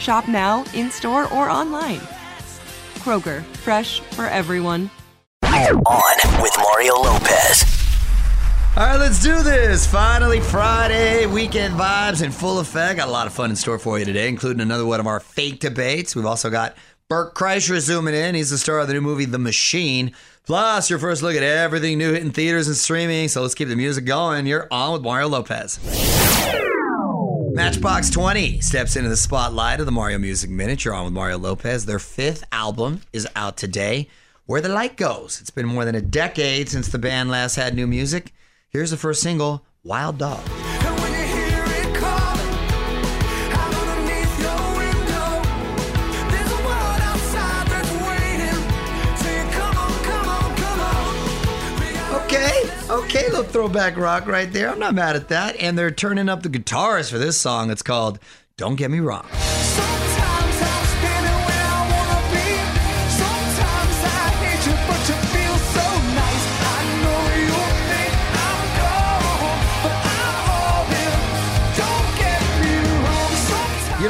Shop now, in store, or online. Kroger, fresh for everyone. On with Mario Lopez. All right, let's do this. Finally, Friday, weekend vibes in full effect. Got a lot of fun in store for you today, including another one of our fake debates. We've also got Bert Kreischer zooming in. He's the star of the new movie, The Machine. Plus, your first look at everything new hitting theaters and streaming. So let's keep the music going. You're on with Mario Lopez. Matchbox 20 steps into the spotlight of the Mario Music Minute. You're on with Mario Lopez. Their fifth album is out today. Where the Light Goes. It's been more than a decade since the band last had new music. Here's the first single, Wild Dog. Little throwback rock right there. I'm not mad at that. And they're turning up the guitars for this song. It's called Don't Get Me Wrong.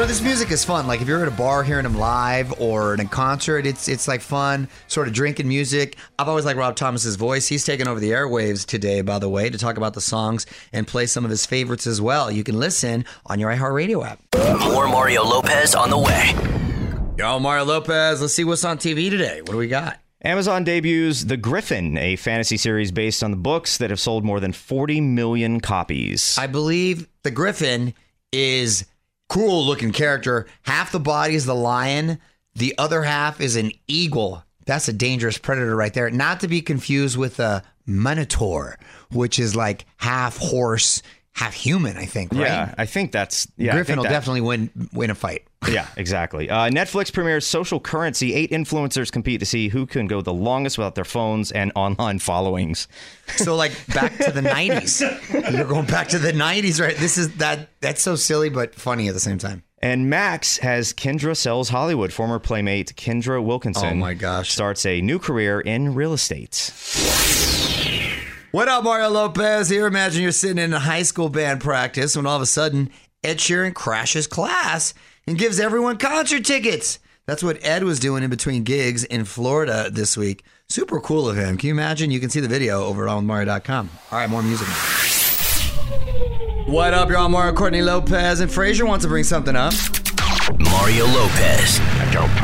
Know, this music is fun. Like if you're at a bar hearing them live or in a concert, it's it's like fun, sort of drinking music. I've always liked Rob Thomas's voice. He's taken over the airwaves today, by the way, to talk about the songs and play some of his favorites as well. You can listen on your iHeartRadio app. More Mario Lopez on the way. Yo, Mario Lopez. Let's see what's on TV today. What do we got? Amazon debuts The Gryphon, a fantasy series based on the books that have sold more than 40 million copies. I believe the Griffin is cool looking character. Half the body is the lion, the other half is an eagle. That's a dangerous predator right there. Not to be confused with a minotaur, which is like half horse, half human. I think. Right? Yeah, I think that's yeah. Griffin will that- definitely win win a fight. Yeah, exactly. Uh, Netflix premieres Social Currency. Eight influencers compete to see who can go the longest without their phones and online followings. So like back to the nineties. You're going back to the nineties, right? This is that that's so silly but funny at the same time. And Max has Kendra Sells Hollywood. Former playmate Kendra Wilkinson. Oh my gosh. Starts a new career in real estate. What up, Mario Lopez here? Imagine you're sitting in a high school band practice when all of a sudden Ed Sheeran crashes class and gives everyone concert tickets. That's what Ed was doing in between gigs in Florida this week. Super cool of him. Can you imagine? You can see the video over at onwithmario.com. All right, more music. What up, y'all? Mario Courtney Lopez and Frazier wants to bring something up. Mario Lopez.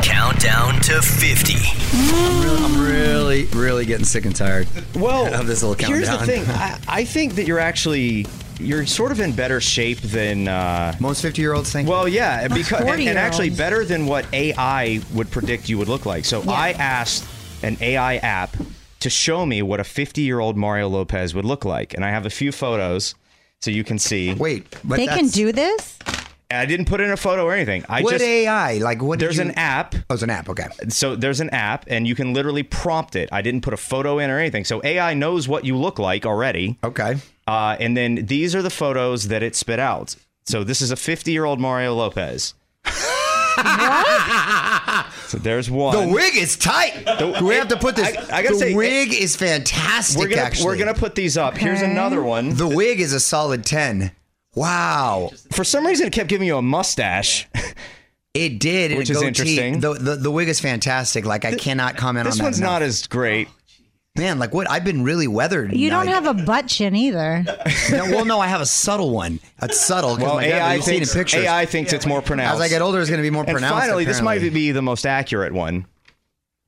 Countdown to 50. I'm really, really getting sick and tired Well, of this little countdown. here's the thing. I, I think that you're actually you're sort of in better shape than uh, Most 50 year olds think. Well, yeah, because and, and actually better than what AI would predict you would look like. So I asked an AI app to show me what a 50 year old Mario Lopez would look like, and I have a few photos so you can see. wait, but They can do this? I didn't put in a photo or anything. I What just AI? Like what? there's you- an app. Oh, it's an app. Okay. So there's an app, and you can literally prompt it. I didn't put a photo in or anything. So AI knows what you look like already. Okay. Uh, and then these are the photos that it spit out. So this is a 50 year old Mario Lopez. so there's one. The wig is tight. Do we have to put this? I- I gotta the say, wig is fantastic. we're gonna actually, we're gonna put these up. Here's another one. The wig is a solid ten. Wow, For some reason, it kept giving you a mustache. it did. and Which is goatee. interesting. The, the the wig is fantastic. Like I cannot comment this on that. This one's enough. not as great. man. Like what? I've been really weathered. You don't Like- have a butt chin either. No, well, no, I have a subtle one. It's subtle. Well, my AI you've seen in thinks pictures. AI thinks it's more pronounced. As I get older, it's going to be more and pronounced. finally, this might be the most accurate one.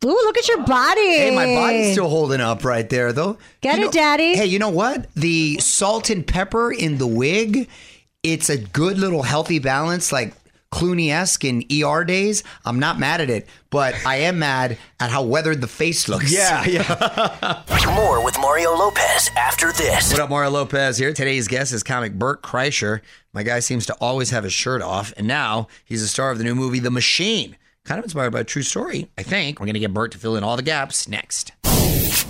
Ooh, look at your body. Hey, my body's still holding up right there, though. Get You it, know- Daddy. Hey, you know what? The salt and pepper in the wig, it's a good little healthy balance, like Clooney-esque in ER days. I'm not mad at it, but I am mad at how weathered the face looks. yeah. Yeah. More with Mario Lopez after this. What up, Mario Lopez here. Today's guest is comic Bert Kreischer. My guy seems to always have his shirt off, and now he's the star of the new movie The Machine. Kind of inspired by a true story, I think. We're going to get Bert to fill in all the gaps next. What's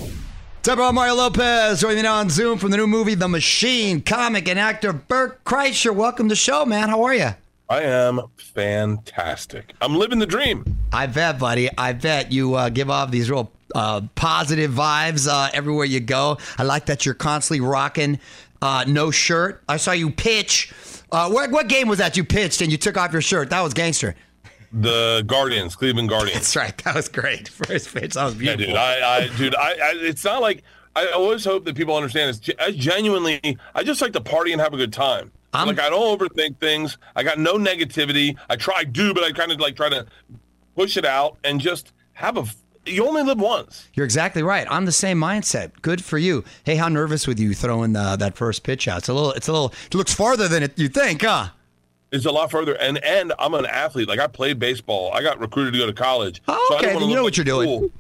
up, everyone? Mario Lopez joining me now on Zoom from the new movie The Machine. Comic and actor Bert Kreischer. Welcome to the show, man. How are you? I am fantastic. I'm living the dream. I bet, buddy. I bet you uh, give off these real uh, positive vibes uh, everywhere you go. I like that you're constantly rocking uh, no shirt. I saw you pitch. Uh, what, what game was that you pitched and you took off your shirt? That was gangster. The Guardians, Cleveland Guardians. That's right. That was great. First pitch. That was beautiful. Yeah, dude. I, I dude, I, I, it's not like I always hope that people understand. It's I genuinely, I just like to party and have a good time. I'm- like I don't overthink things. I got no negativity. I try I do, but I kind of like try to push it out and just have a. You only live once. You're exactly right. I'm the same mindset. Good for you. Hey, how nervous with you throwing uh, that first pitch out? It's a little. It's a little. It looks farther than it, you think, huh? It's a lot further, and and I'm an athlete. Like I played baseball. I got recruited to go to college. Oh, okay, you know look what you're doing.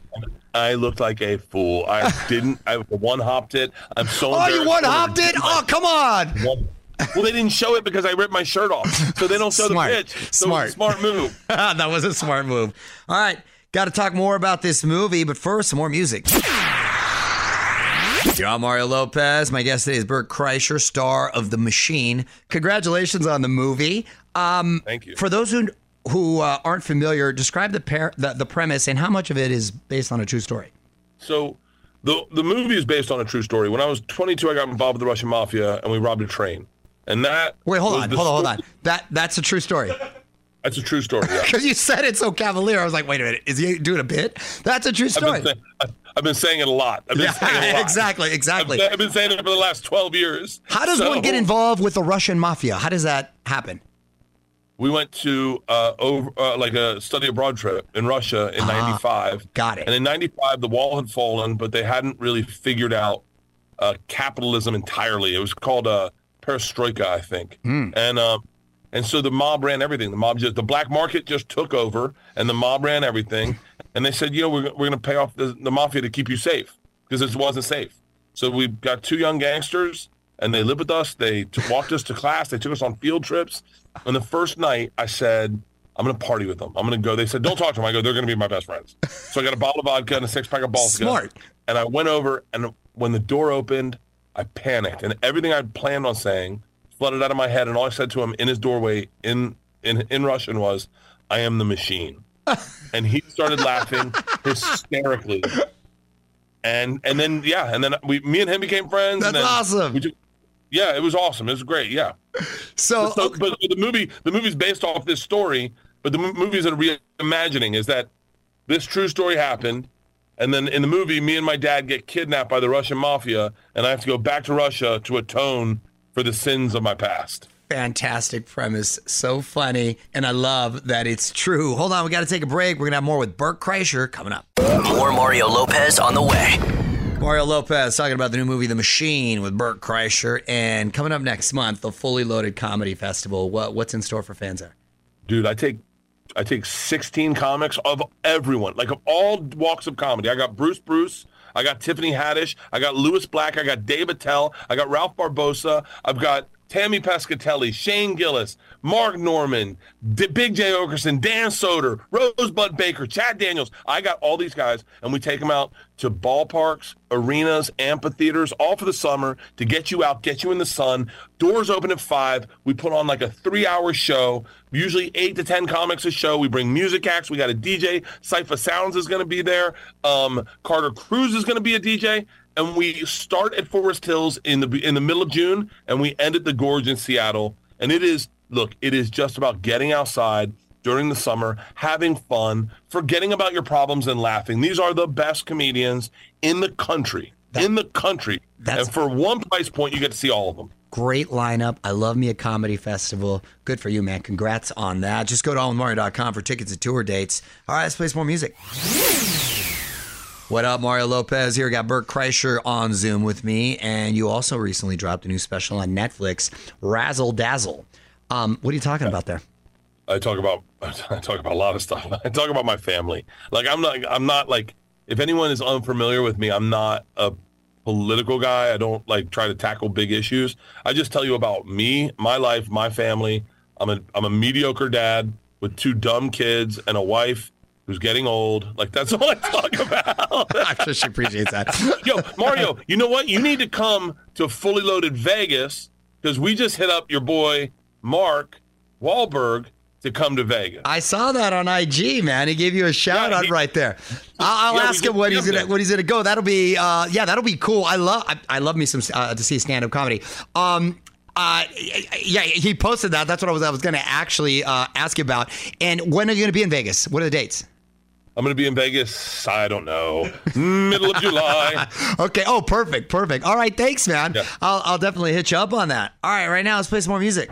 I looked like a fool. I didn't. I one hopped it. I'm so. Oh, you one hopped it? Oh, come on. One- Well, they didn't show it because I ripped my shirt off, so they don't show Smart. the pitch. So Smart. smart move. that was a smart move. All right, got to talk more about this movie, but first, some more music. You're on Mario Lopez. My guest today is Bert Kreischer, star of The Machine. Congratulations on the movie. Um, Thank you. For those who who uh, aren't familiar, describe the, par- the the premise and how much of it is based on a true story. So the the movie is based on a true story. When I was 22, I got involved with the Russian mafia, and we robbed a train. And that Wait, hold on, hold on, hold on. That that's a true story. That's a true story. Yeah. Because you said it so cavalier, I was like, wait a minute, is he doing a bit? That's a true I've story. been, say- I've- I've been saying it a lot. I've been saying it a Yeah, lot. exactly, exactly. I've, I've been saying it for the last 12 years. How does So- one get involved with the Russian mafia? How does that happen? We went to uh, over uh, like a study abroad trip in Russia in '95. Ah, got it. And in '95, the wall had fallen, but they hadn't really figured out uh, capitalism entirely. It was called uh, perestroika, I think. Hmm. And um, and so the mob ran everything. The mob just the black market just took over, and the mob ran everything. And they said, you know, we're we're going to pay off the, the mafia to keep you safe because this wasn't safe. So we got two young gangsters, and they lived with us. They t- walked us to class. They took us on field trips. And the first night, I said, I'm going to party with them. I'm going to go. They said, don't talk to them. I go, they're going to be my best friends. So I got a bottle of vodka and a six pack of Baltika. Smart. And I went over, and when the door opened, I panicked, and everything I'd planned on saying flooded out of my head. And all I said to him in his doorway in in in Russian was, "I am the machine," and he started laughing hysterically. And and then yeah, and then we, me and him became friends. and That's awesome. we ju- yeah, it was awesome. It was great. Yeah. So, So, but the movie, the movie's based off this story, but the mo- movie's a reimagining. Is that this true story happened, and then in the movie, me and my dad get kidnapped by the Russian mafia, and I have to go back to Russia to atone for the sins of my past. fantastic premise. So funny. And I love that it's true. Hold on, we got to take a break. We're going to have more with Bert Kreischer coming up. More Mario Lopez on the way. Mario Lopez talking about the new movie The Machine with Bert Kreischer. And coming up next month, the Fully Loaded Comedy Festival. What, what's in store for fans there? Dude, I take I take 16 comics of everyone, like of all walks of comedy. I got Bruce Bruce, I got Tiffany Haddish, I got Lewis Black, I got Dave Attell, I got Ralph Barbosa, I've got Tammy Pescatelli, Shane Gillis, Mark Normand, D- Big Jay Oakerson, Dan Soder, Rosebud Baker, Chad Daniels. I got all these guys, and we take them out to ballparks, arenas, amphitheaters, all for the summer to get you out, get you in the sun. Doors open at five. We put on like a three-hour show, usually eight to ten comics a show. We bring music acts. We got a DJ. Cipha Sounds is going to be there. Um, Carter Cruz is going to be a DJ and we start at Forest Hills in the in the middle of June, and we end at the Gorge in Seattle. And it is look, it is just about getting outside during the summer, having fun, forgetting about your problems and laughing. These are the best comedians in the country. in the country. And for one price point, you get to see all of them. Great lineup. I love me a comedy festival. Good for you, man. Congrats on that. Just go to onwithmario.com for tickets and tour dates. All right, let's play some more music. What up, Mario Lopez here. Got Bert Kreischer on Zoom with me, and you also recently dropped a new special on Netflix, Razzle Dazzle. Um, what are you talking about there? I talk about I talk about a lot of stuff. I talk about my family. Like I'm not I'm not like if anyone is unfamiliar with me, I'm not a political guy. I don't like try to tackle big issues. I just tell you about me, my life, my family. I'm a I'm a mediocre dad with two dumb kids and a wife who's getting old. Like that's all I talk about. I'm sure she appreciates that. Yo, Mario, you know what? You need to come to fully loaded Vegas because we just hit up your boy Mark Wahlberg to come to Vegas. I saw that on IG, man. He gave you a shout out right there. I'll, I'll Yeah, ask him when he's gonna there. when he's gonna go. That'll be uh, yeah, that'll be cool. I love I, I love me some uh, to see stand up comedy. Um, uh, yeah, he posted that. That's what I was I was gonna actually uh, ask you about. And when are you gonna be in Vegas? What are the dates? I'm going to be in Vegas. I don't know, middle of July. Okay. Oh, perfect, perfect. All right, thanks, man. I'll, I'll definitely hit you up on that. All right, right now let's play some more music.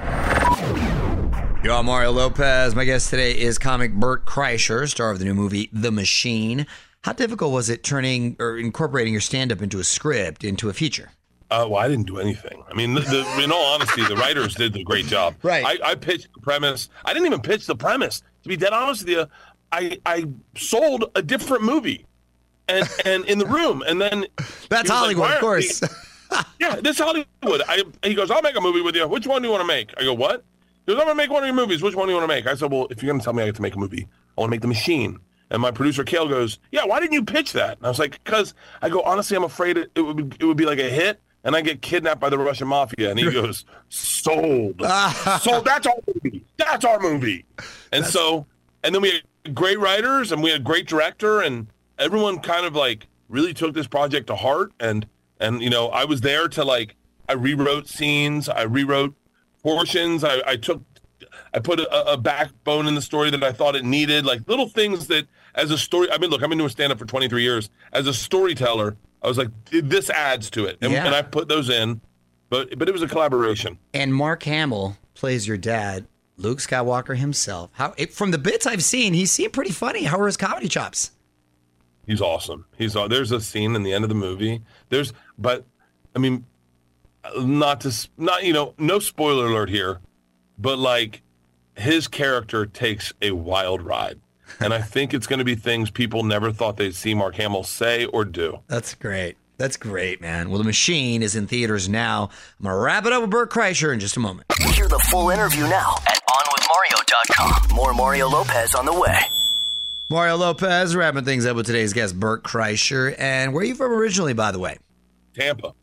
Yo, I'm Mario Lopez. My guest today is comic Bert Kreischer, star of the new movie The Machine. How difficult was it turning or incorporating your stand-up into a script, into a feature? Uh, well, I didn't do anything. I mean, the, the, in all honesty, the writers did a great job. Right. I, I pitched the premise. I didn't even pitch the premise. To be dead honest with you, I I sold a different movie, and and in the room, and then That's was like, Hollywood, of course. yeah, this Hollywood. I he goes, I'll make a movie with you. Which one do you want to make? I go, what? He goes, I'm gonna make one of your movies. Which one do you want to make? I said, well, if you're gonna tell me I get to make a movie, I want to make The Machine. And my producer Kale goes, yeah, why didn't you pitch that? And I was like, because I go, honestly, I'm afraid it, it would be, it would be like a hit, and I get kidnapped by the Russian mafia. And he goes, sold, sold. That's our movie. That's our movie. And so, and then we great writers, and we had a great director, and everyone kind of like really took this project to heart. And and you know, I was there to like, I rewrote scenes, I rewrote portions, I, I took I put a, a backbone in the story that I thought it needed, like little things that as a story. I mean, look, I've been doing stand up for 23 years. As a storyteller, I was like, this adds to it, and, Yeah. and I put those in. But but it was a collaboration. And Mark Hamill plays your dad, Luke Skywalker himself. How it, from the bits I've seen, he seemed pretty funny. How are his comedy chops? He's awesome. He's there's a scene in the end of the movie. There's but I mean not to not you know no spoiler alert here, but like his character takes a wild ride. And I think it's going to be things people never thought they'd see Mark Hamill say or do. That's great. That's great, man. Well, The Machine is in theaters now. I'm going to wrap it up with Bert Kreischer in just a moment. Hear the full interview now at OnWithMario.com. More Mario Lopez on the way. Mario Lopez wrapping things up with today's guest, Bert Kreischer. And where are you from originally, by the way? Tampa.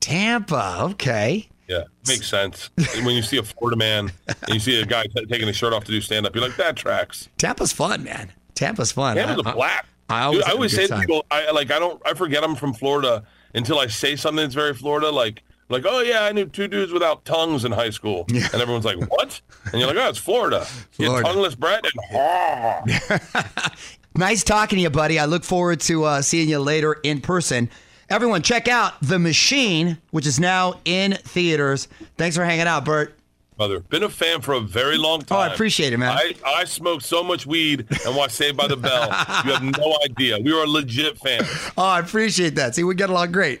Tampa. Okay. Yeah, makes sense. when you see a Florida man and you see a guy t- taking his shirt off to do stand up, you're like, that tracks. Tampa's fun, man. Tampa's fun. Tampa's I- a black. I always, Dude, I always good say to people, I like I don't I forget I'm from Florida until I say something that's very Florida, like like oh yeah, I knew two dudes without tongues in high school, and everyone's like what? And you're like oh it's Florida, you Florida. tongueless bread and Nice talking to you, buddy. I look forward to uh, seeing you later in person. Everyone, check out The Machine, which is now in theaters. Thanks for hanging out, Bert. Mother, been a fan for a very long time. Oh, I appreciate it, man. I, I smoked so much weed and watched Saved by the Bell. You have no idea. We are a legit fan. Oh, I appreciate that. See, we get along great.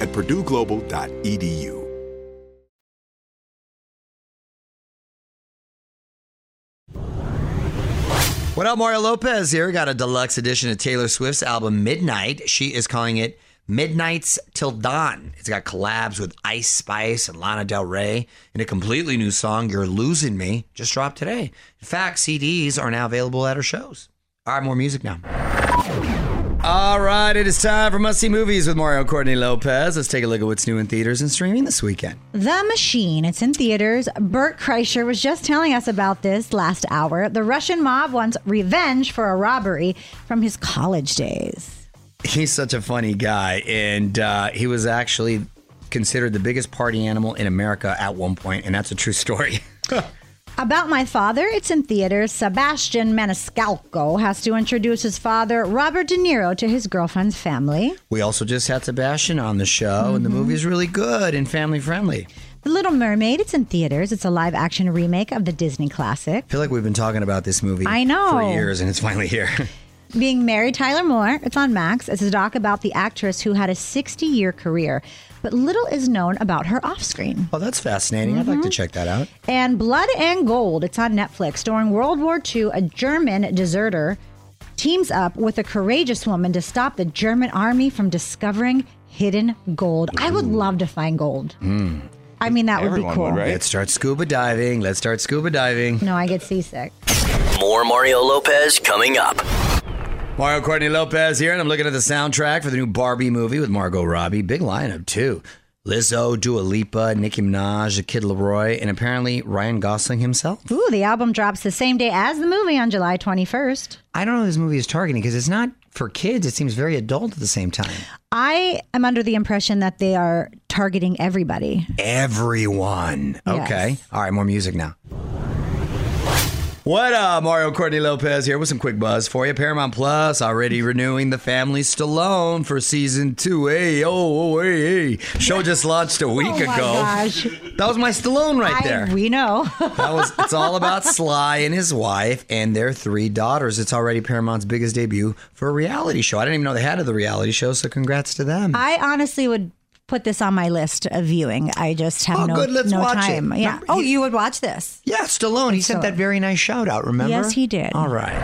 at purdueglobal.edu. What up, Mario Lopez here? Got a deluxe edition of Taylor Swift's album Midnight. She is calling it Midnights Till Dawn. It's got collabs with Ice Spice and Lana Del Rey and a completely new song, You're Losing Me, just dropped today. In fact, CDs are now available at her shows. All right, more music now. All right, it is time for Must See Movies with Mario Courtney Lopez. Let's take a look at what's new in theaters and streaming this weekend. The Machine. It's in theaters. Bert Kreischer was just telling us about this last hour. The Russian mob wants revenge for a robbery from his college days. He's such a funny guy, and uh, he was actually considered the biggest party animal in America at one point, and that's a true story. About My Father, it's in theaters. Sebastian Maniscalco has to introduce his father, Robert De Niro, to his girlfriend's family. we also just had Sebastian on the show, and the mm-hmm. movie is really good and family friendly. The Little Mermaid, it's in theaters. It's a live action remake of the Disney classic. I feel like we've been talking about this movie I know. for years, and it's finally here. Being Mary Tyler Moore, it's on Max. It's a doc about the actress who had a 60 year career, but little is known about her off screen. oh, that's fascinating. I'd like to mm-hmm. check that out. And Blood and Gold, it's on Netflix. During World War II, a German deserter teams up with a courageous woman to stop the German army from discovering hidden gold. I would love to find gold. Hmm. I mean, that would be cool. Let's start scuba diving. Let's start scuba diving. No, I get seasick. More Mario Lopez coming up. Mario Courtney Lopez here, and I'm looking at the soundtrack for the new Barbie movie with Margot Robbie. Big lineup, too. Lizzo, Dua Lipa, Nicki Minaj, Kid LAROI, and apparently Ryan Gosling himself. Ooh, the album drops the same day as the movie on July 21st. I don't know who this movie is targeting because it's not for kids. It seems very adult at the same time. I am under the impression that they are targeting everybody. Everyone. Yes. Okay. All right, more music now. What up, Mario Courtney Lopez here with some quick buzz for you. Paramount Plus already renewing the Family Stallone for season two. Hey, oh, oh hey, hey. Show just launched a week Oh my ago. gosh. That was my Stallone right I- there. we know. That was it's all about Sly and his wife and their three daughters. It's already Paramount's biggest debut for a reality show. I didn't even know they had the reality show, so congrats to them. I honestly would put this on my list of viewing. I just have Oh, no, good, let's no watch it. time. Yeah. Remember, oh, he- you would watch this? Yeah, Stallone. He sent that very nice shout out, remember? Yes, he did. All right.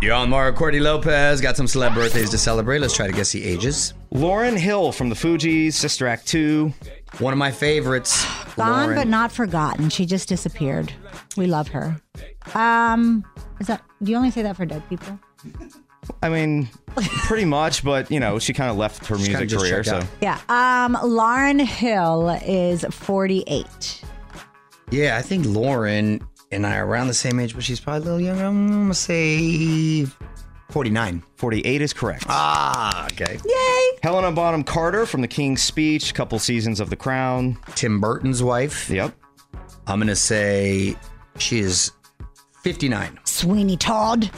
You're on Mario Courtney Lopez. Got some celeb birthdays to celebrate. Let's try to guess the ages. Lauryn Hill from the Fugees, Sister Act 2. One of my favorites. Gone Lauryn. but not forgotten. She just disappeared. We love her. Um, is that? Do you only say that for dead people? I mean, pretty much, but you know, she kind of left her She kinda music just career. checked So out. Yeah. Um, Lauryn Hill is forty-eight. Yeah, I think Lauryn and I are around the same age, but she's probably a little younger. I'm going to say 49. 48 is correct. Ah, okay. Yay! Helena Bonham Carter from The King's Speech, couple seasons of The Crown. Tim Burton's wife. Yep. I'm going to say she is 59. Sweeney Todd.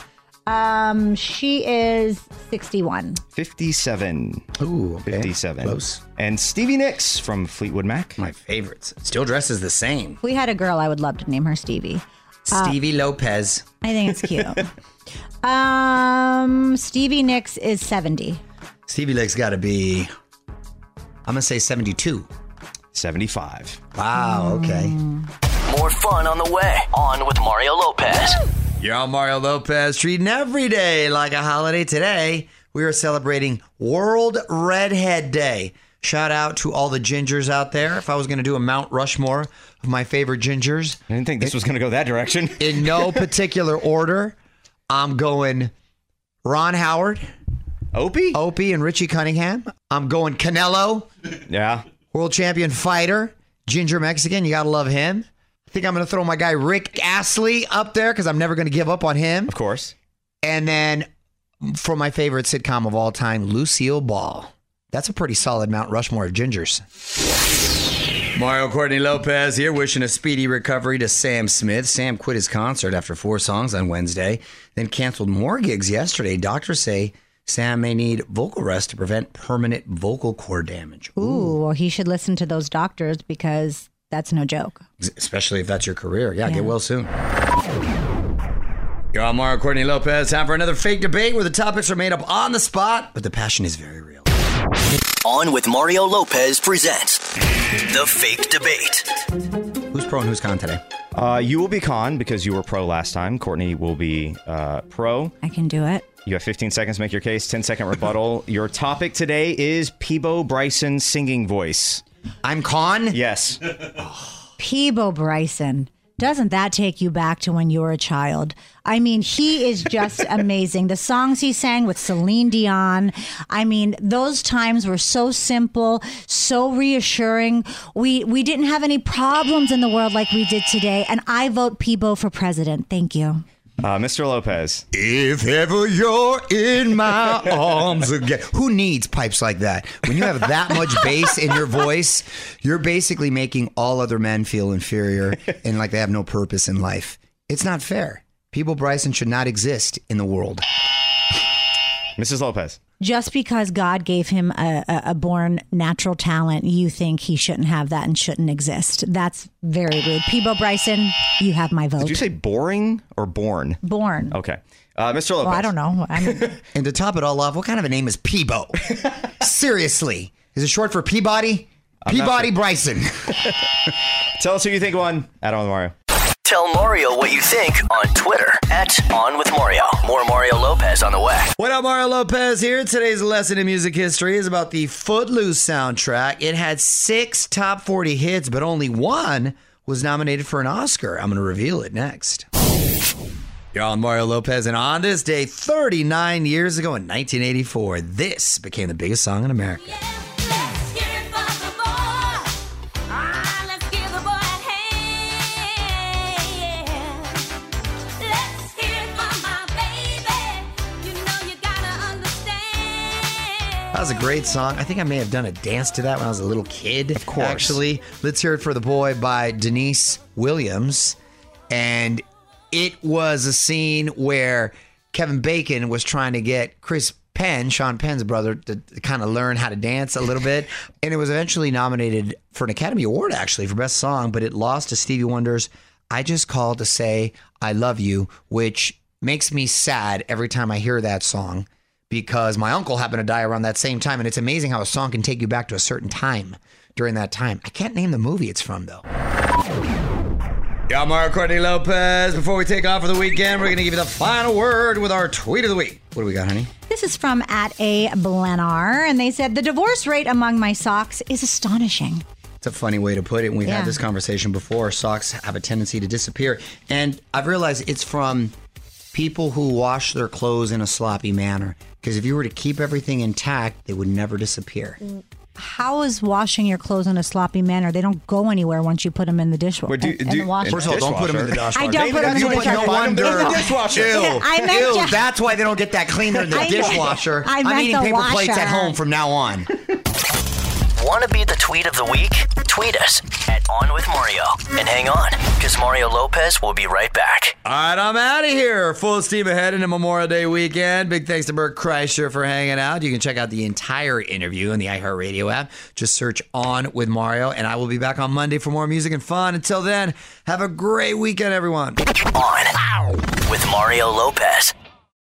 Um, she is sixty-one. 57. Ooh, okay. 57. Close. And Stevie Nicks from Fleetwood Mac. My favorites. Still dresses the same. If we had a girl, I would love to name her Stevie. Stevie Lopez. I think it's cute. um, Stevie Nicks is seventy. Stevie Lake's got to be, I'm going to say 72. 75. Wow, okay. More fun on the way. On with Mario Lopez. You're on Mario Lopez, treating every day like a holiday. Today, we are celebrating World Redhead Day. Shout out to all the gingers out there. If I was going to do a Mount Rushmore of my favorite gingers, I didn't think this was going to go that direction. in no particular order, I'm going Ron Howard, Opie? Opie, and Richie Cunningham. I'm going Canelo, Yeah. world champion fighter, ginger Mexican. You got to love him. I think I'm going to throw my guy Rick Astley up there because I'm never going to give up on him. Of course. And then for my favorite sitcom of all time, Lucille Ball. That's a pretty solid Mount Rushmore of gingers. Mario Courtney Lopez here, wishing a speedy recovery to Sam Smith. Sam quit his concert after four songs on Wednesday, then canceled more gigs yesterday. Doctors say Sam may need vocal rest to prevent permanent vocal cord damage. Ooh, well, he should listen to those doctors because that's no joke. Especially if that's your career. Yeah, Yeah. get well soon. You're on Mario Courtney Lopez. Time for another fake debate where the topics are made up on the spot, but the passion is very real. On with Mario Lopez presents The Fake Debate. Who's pro and who's con today? Uh, you will be con because you were pro last time. Courtney will be uh, pro. I can do it. You have 15 seconds to make your case, 10 second rebuttal. your topic today is Peabo Bryson singing voice. I'm con? Yes. Peabo Bryson. Doesn't that take you back to when you were a child? I mean, he is just amazing. The songs he sang with Celine Dion. I mean, those times were so simple, so reassuring. We we didn't have any problems in the world like we did today. And I vote Peabo for president. Thank you. Uh, Mr. Lopez. If ever you're in my arms again. Who needs pipes like that? When you have that much bass in your voice, you're basically making all other men feel inferior and like they have no purpose in life. It's not fair. Peabo Bryson should not exist in the world. Mrs. Lopez. Just because God gave him a, a, a born natural talent, you think he shouldn't have that and shouldn't exist. That's very rude. Peabo Bryson, you have my vote. Did you say boring or born? born? Okay. Uh, Mr. Lopez. Well, I don't know. I'm, And to top it all off, what kind of a name is Peabo? Seriously. Is it short for Peabody? I'm Peabody sure. Bryson. Tell us who you think won. Add on with Mario. Tell Mario what you think on Twitter at On With Mario. More Mario Lopez on the way. What up, Mario Lopez here. Today's lesson in music history is about the Footloose soundtrack. It had six top 40 hits, but only one was nominated for an Oscar. I'm going to reveal it next. You're on Mario Lopez, and on this day, 39 years ago in 1984, this became the biggest song in America. That was a great song. I think I may have done a dance to that when I was a little kid. Of course. Actually, let's hear it for the boy by Deniece Williams. And it was a scene where Kevin Bacon was trying to get Chris Penn, Sean Penn's brother, to, to kind of learn how to dance a little bit. And it was eventually nominated for an Academy Award, actually, for Best Song, but it lost to Stevie Wonder's I Just Called to Say I Love You, which makes me sad every time I hear that song because my uncle happened to die around that same time. And it's amazing how a song can take you back to a certain time during that time. I can't name the movie it's from, though. Yeah, Mario Courtney Lopez. Before we take off for the weekend, we're going to give you the final word with our tweet of the week. What do we got, honey? This is from at a Blenar, and they said the divorce rate among my socks is astonishing. It's a funny way to put it. And we've Yeah. had this conversation before. Socks have a tendency to disappear. And I've realized it's from people who wash their clothes in a sloppy manner. Because if you were to keep everything intact, they would never disappear. How is washing your clothes in a sloppy manner? They don't go anywhere once you put them in the dishwasher. Do- in, in do- the washer. First of all, don't put them in the dishwasher. I don't put them in You the put dishwasher. no wonder. In the dishwasher. Ew, I meant ew, to- that's why they don't get that cleaner in the I meant- dishwasher. I I'm eating the paper plates washer. at home from now on. Want to be the tweet of the week? Tweet us at On With Mario. And hang on, because Mario Lopez will be right back. All right, I'm out of here. Full steam ahead into Memorial Day weekend. Big thanks to Bert Kreischer for hanging out. You can check out the entire interview in the iHeartRadio app. Just search On with Mario, and I will be back on Monday for more music and fun. Until then, have a great weekend, everyone. On with Mario Lopez.